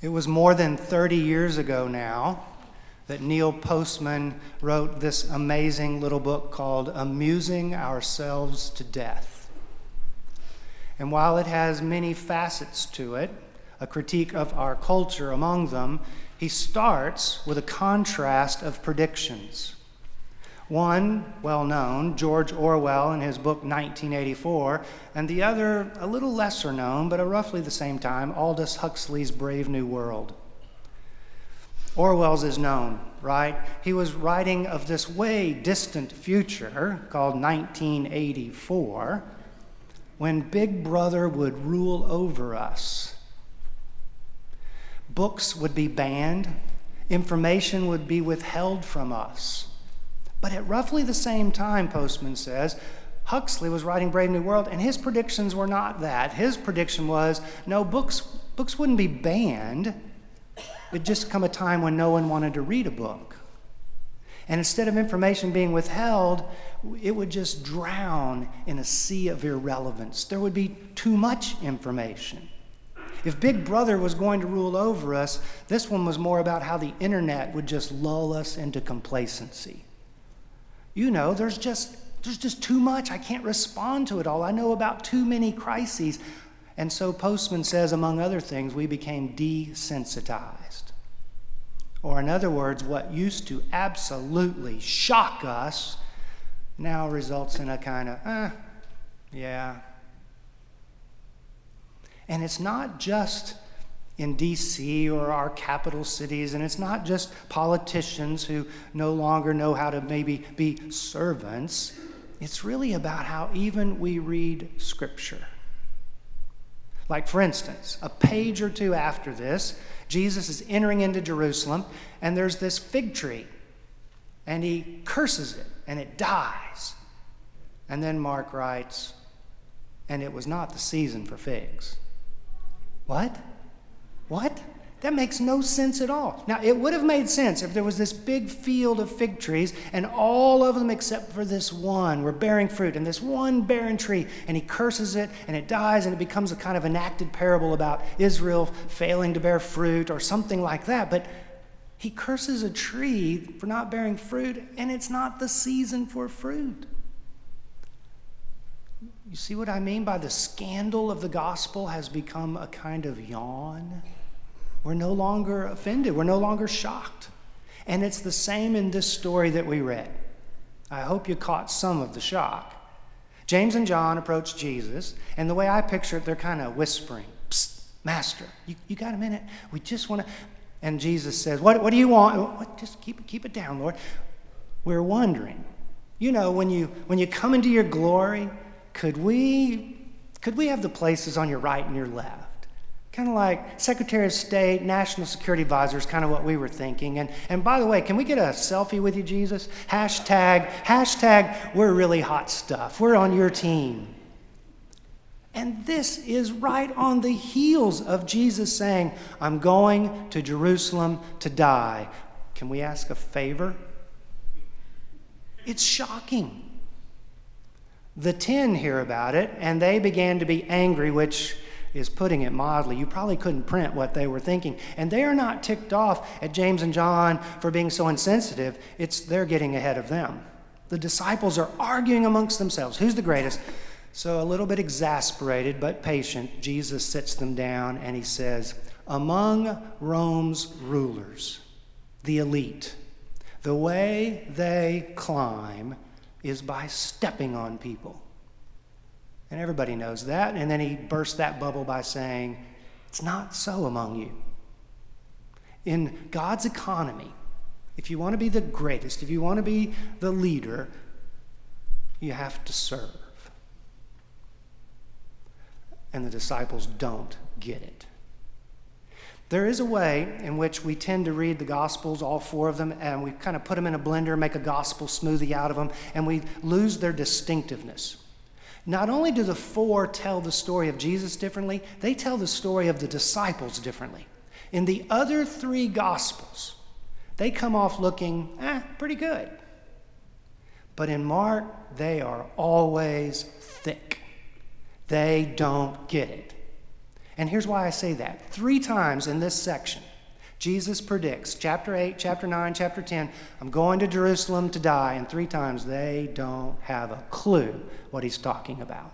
It was more than 30 years ago now that Neil Postman wrote this amazing little book called Amusing Ourselves to Death. And while it has many facets to it, a critique of our culture among them, he starts with a contrast of predictions. One, well known, George Orwell in his book 1984, and the other, a little lesser known, but at roughly the same time, Aldous Huxley's Brave New World. Orwell's is known, right? He was writing of this way distant future called 1984 when Big Brother would rule over us. Books would be banned, information would be withheld from us. But at roughly the same time, Postman says, Huxley was writing Brave New World, and his predictions were not that. His prediction was no, books, books wouldn't be banned. It'd just come a time when no one wanted to read a book. And instead of information being withheld, it would just drown in a sea of irrelevance. There would be too much information. If Big Brother was going to rule over us, this one was more about how the internet would just lull us into complacency. You know, there's just there's just too much. I can't respond to it all. I know about too many crises. And so Postman says, among other things, we became desensitized. Or, in other words, what used to absolutely shock us now results in a kind of, eh, yeah. And it's not just in DC or our capital cities. And it's not just politicians who no longer know how to maybe be servants. It's really about how even we read Scripture. Like, for instance, a page or two after this, Jesus is entering into Jerusalem, and there's this fig tree, and he curses it, and it dies. And then Mark writes, and it was not the season for figs. What? What? That makes no sense at all. Now, it would have made sense if there was this big field of fig trees and all of them except for this one were bearing fruit, and this one barren tree, and he curses it and it dies, and it becomes a kind of enacted parable about Israel failing to bear fruit or something like that. But he curses a tree for not bearing fruit, and it's not the season for fruit. You see what I mean by the scandal of the gospel has become a kind of yawn? We're no longer offended, we're no longer shocked. And it's the same in this story that we read. I hope you caught some of the shock. James and John approach Jesus, and the way I picture it, they're kind of whispering, Psst, Master, you, you got a minute? We just want to. And Jesus says, What, what do you want? Oh, what, just keep, keep it down, Lord. We're wondering. You know, when you, when you come into your glory, could we, could we have the places on your right and your left? Kind of like Secretary of State, National Security Advisor is kind of what we were thinking. And, and by the way, can we get a selfie with you, Jesus? Hashtag, hashtag, we're really hot stuff. We're on your team. And this is right on the heels of Jesus saying, I'm going to Jerusalem to die. Can we ask a favor? It's shocking. The ten hear about it, and they began to be angry, which is putting it mildly. You probably couldn't print what they were thinking. And they are not ticked off at James and John for being so insensitive, it's they're getting ahead of them. The disciples are arguing amongst themselves who's the greatest? So, a little bit exasperated but patient, Jesus sits them down and he says, Among Rome's rulers, the elite, the way they climb is by stepping on people. And everybody knows that. And then he bursts that bubble by saying, It's not so among you. In God's economy, if you want to be the greatest, if you want to be the leader, you have to serve. And the disciples don't get it. There is a way in which we tend to read the Gospels, all four of them, and we kind of put them in a blender, make a gospel smoothie out of them, and we lose their distinctiveness. Not only do the four tell the story of Jesus differently, they tell the story of the disciples differently. In the other three Gospels, they come off looking, eh, pretty good. But in Mark, they are always thick. They don't get it. And here's why I say that. Three times in this section, Jesus predicts, chapter 8, chapter 9, chapter 10, I'm going to Jerusalem to die. And three times they don't have a clue what he's talking about.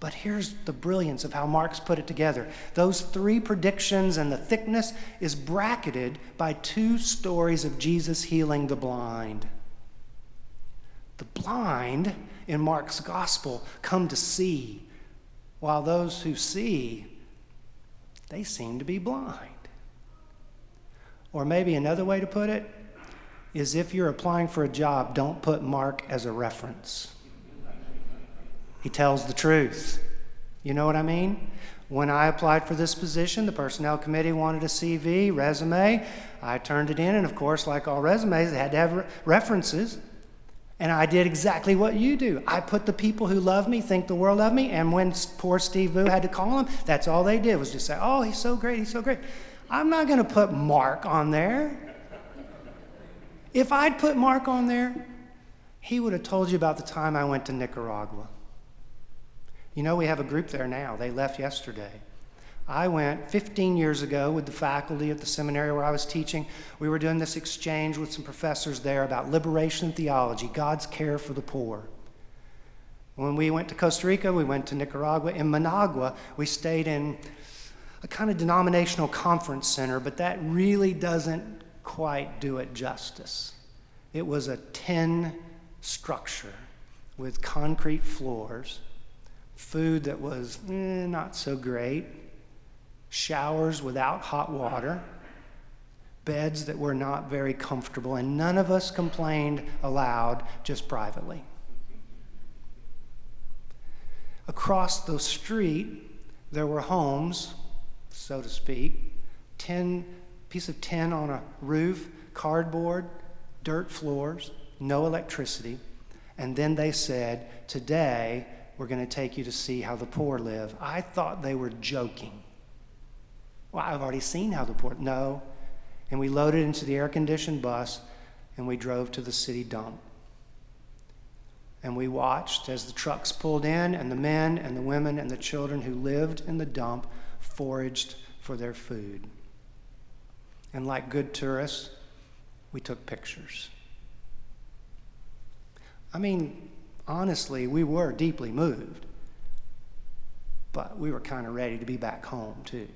But here's the brilliance of how Mark's put it together. Those three predictions and the thickness is bracketed by two stories of Jesus healing the blind. The blind in Mark's gospel come to see, while those who see, they seem to be blind. Or maybe another way to put it is if you're applying for a job, don't put Mark as a reference. He tells the truth. You know what I mean? When I applied for this position, the personnel committee wanted a CV, resume. I turned it in, and of course, like all resumes, it had to have re- references. And I did exactly what you do. I put the people who love me, think the world of me, and when poor Steve Boo had to call him, that's all they did was just say, Oh, he's so great, he's so great. I'm not going to put Mark on there. If I'd put Mark on there, he would have told you about the time I went to Nicaragua. You know, we have a group there now. They left yesterday. I went 15 years ago with the faculty at the seminary where I was teaching. We were doing this exchange with some professors there about liberation theology, God's care for the poor. When we went to Costa Rica, we went to Nicaragua. In Managua, we stayed in a kind of denominational conference center, but that really doesn't quite do it justice. It was a tin structure with concrete floors food that was eh, not so great, showers without hot water, beds that were not very comfortable, and none of us complained aloud, just privately. Across the street, there were homes, so to speak, tin piece of tin on a roof, cardboard, dirt floors, no electricity. And then they said, Today we're going to take you to see how the poor live. I thought they were joking. Well, I've already seen how the poor. No. And we loaded into the air conditioned bus and we drove to the city dump. And we watched as the trucks pulled in and the men and the women and the children who lived in the dump foraged for their food. And like good tourists, we took pictures. I mean, honestly, we were deeply moved, but we were kind of ready to be back home, too.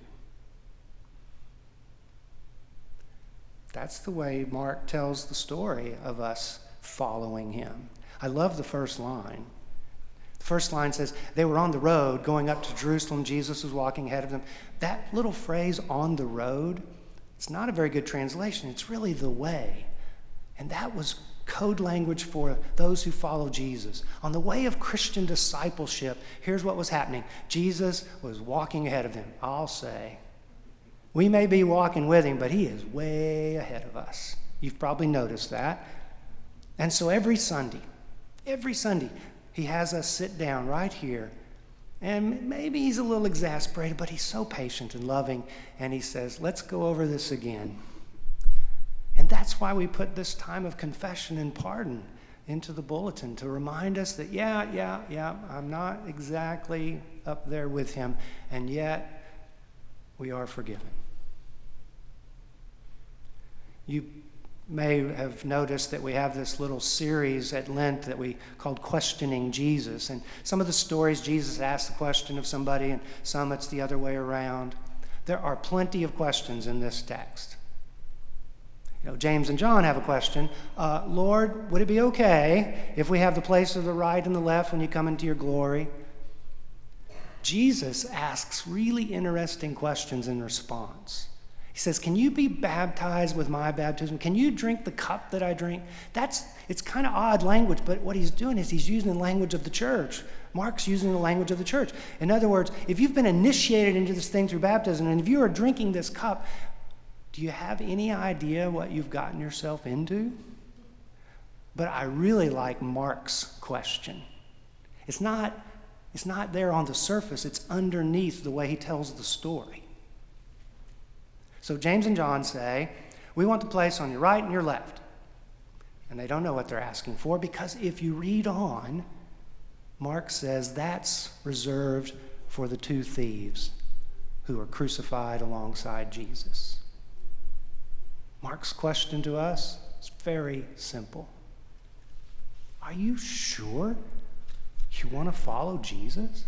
That's the way Mark tells the story of us following him. I love the first line. The first line says, They were on the road going up to Jerusalem. Jesus was walking ahead of them. That little phrase, on the road, it's not a very good translation. It's really the way. And that was code language for those who follow Jesus. On the way of Christian discipleship, here's what was happening Jesus was walking ahead of them, I'll say. We may be walking with him, but he is way ahead of us. You've probably noticed that. And so every Sunday, every Sunday, he has us sit down right here. And maybe he's a little exasperated, but he's so patient and loving. And he says, Let's go over this again. And that's why we put this time of confession and pardon into the bulletin to remind us that, yeah, yeah, yeah, I'm not exactly up there with him, and yet we are forgiven. You may have noticed that we have this little series at Lent that we called Questioning Jesus. And some of the stories, Jesus asks the question of somebody, and some it's the other way around. There are plenty of questions in this text. You know, James and John have a question. Uh, Lord, would it be okay if we have the place of the right and the left when you come into your glory? Jesus asks really interesting questions in response. He says, Can you be baptized with my baptism? Can you drink the cup that I drink? That's it's kind of odd language, but what he's doing is he's using the language of the church. Mark's using the language of the church. In other words, if you've been initiated into this thing through baptism, and if you are drinking this cup, do you have any idea what you've gotten yourself into? But I really like Mark's question. It's not, it's not there on the surface, it's underneath the way he tells the story. So James and John say, We want the place on your right and your left. And they don't know what they're asking for because if you read on, Mark says that's reserved for the two thieves who are crucified alongside Jesus. Mark's question to us is very simple Are you sure you want to follow Jesus?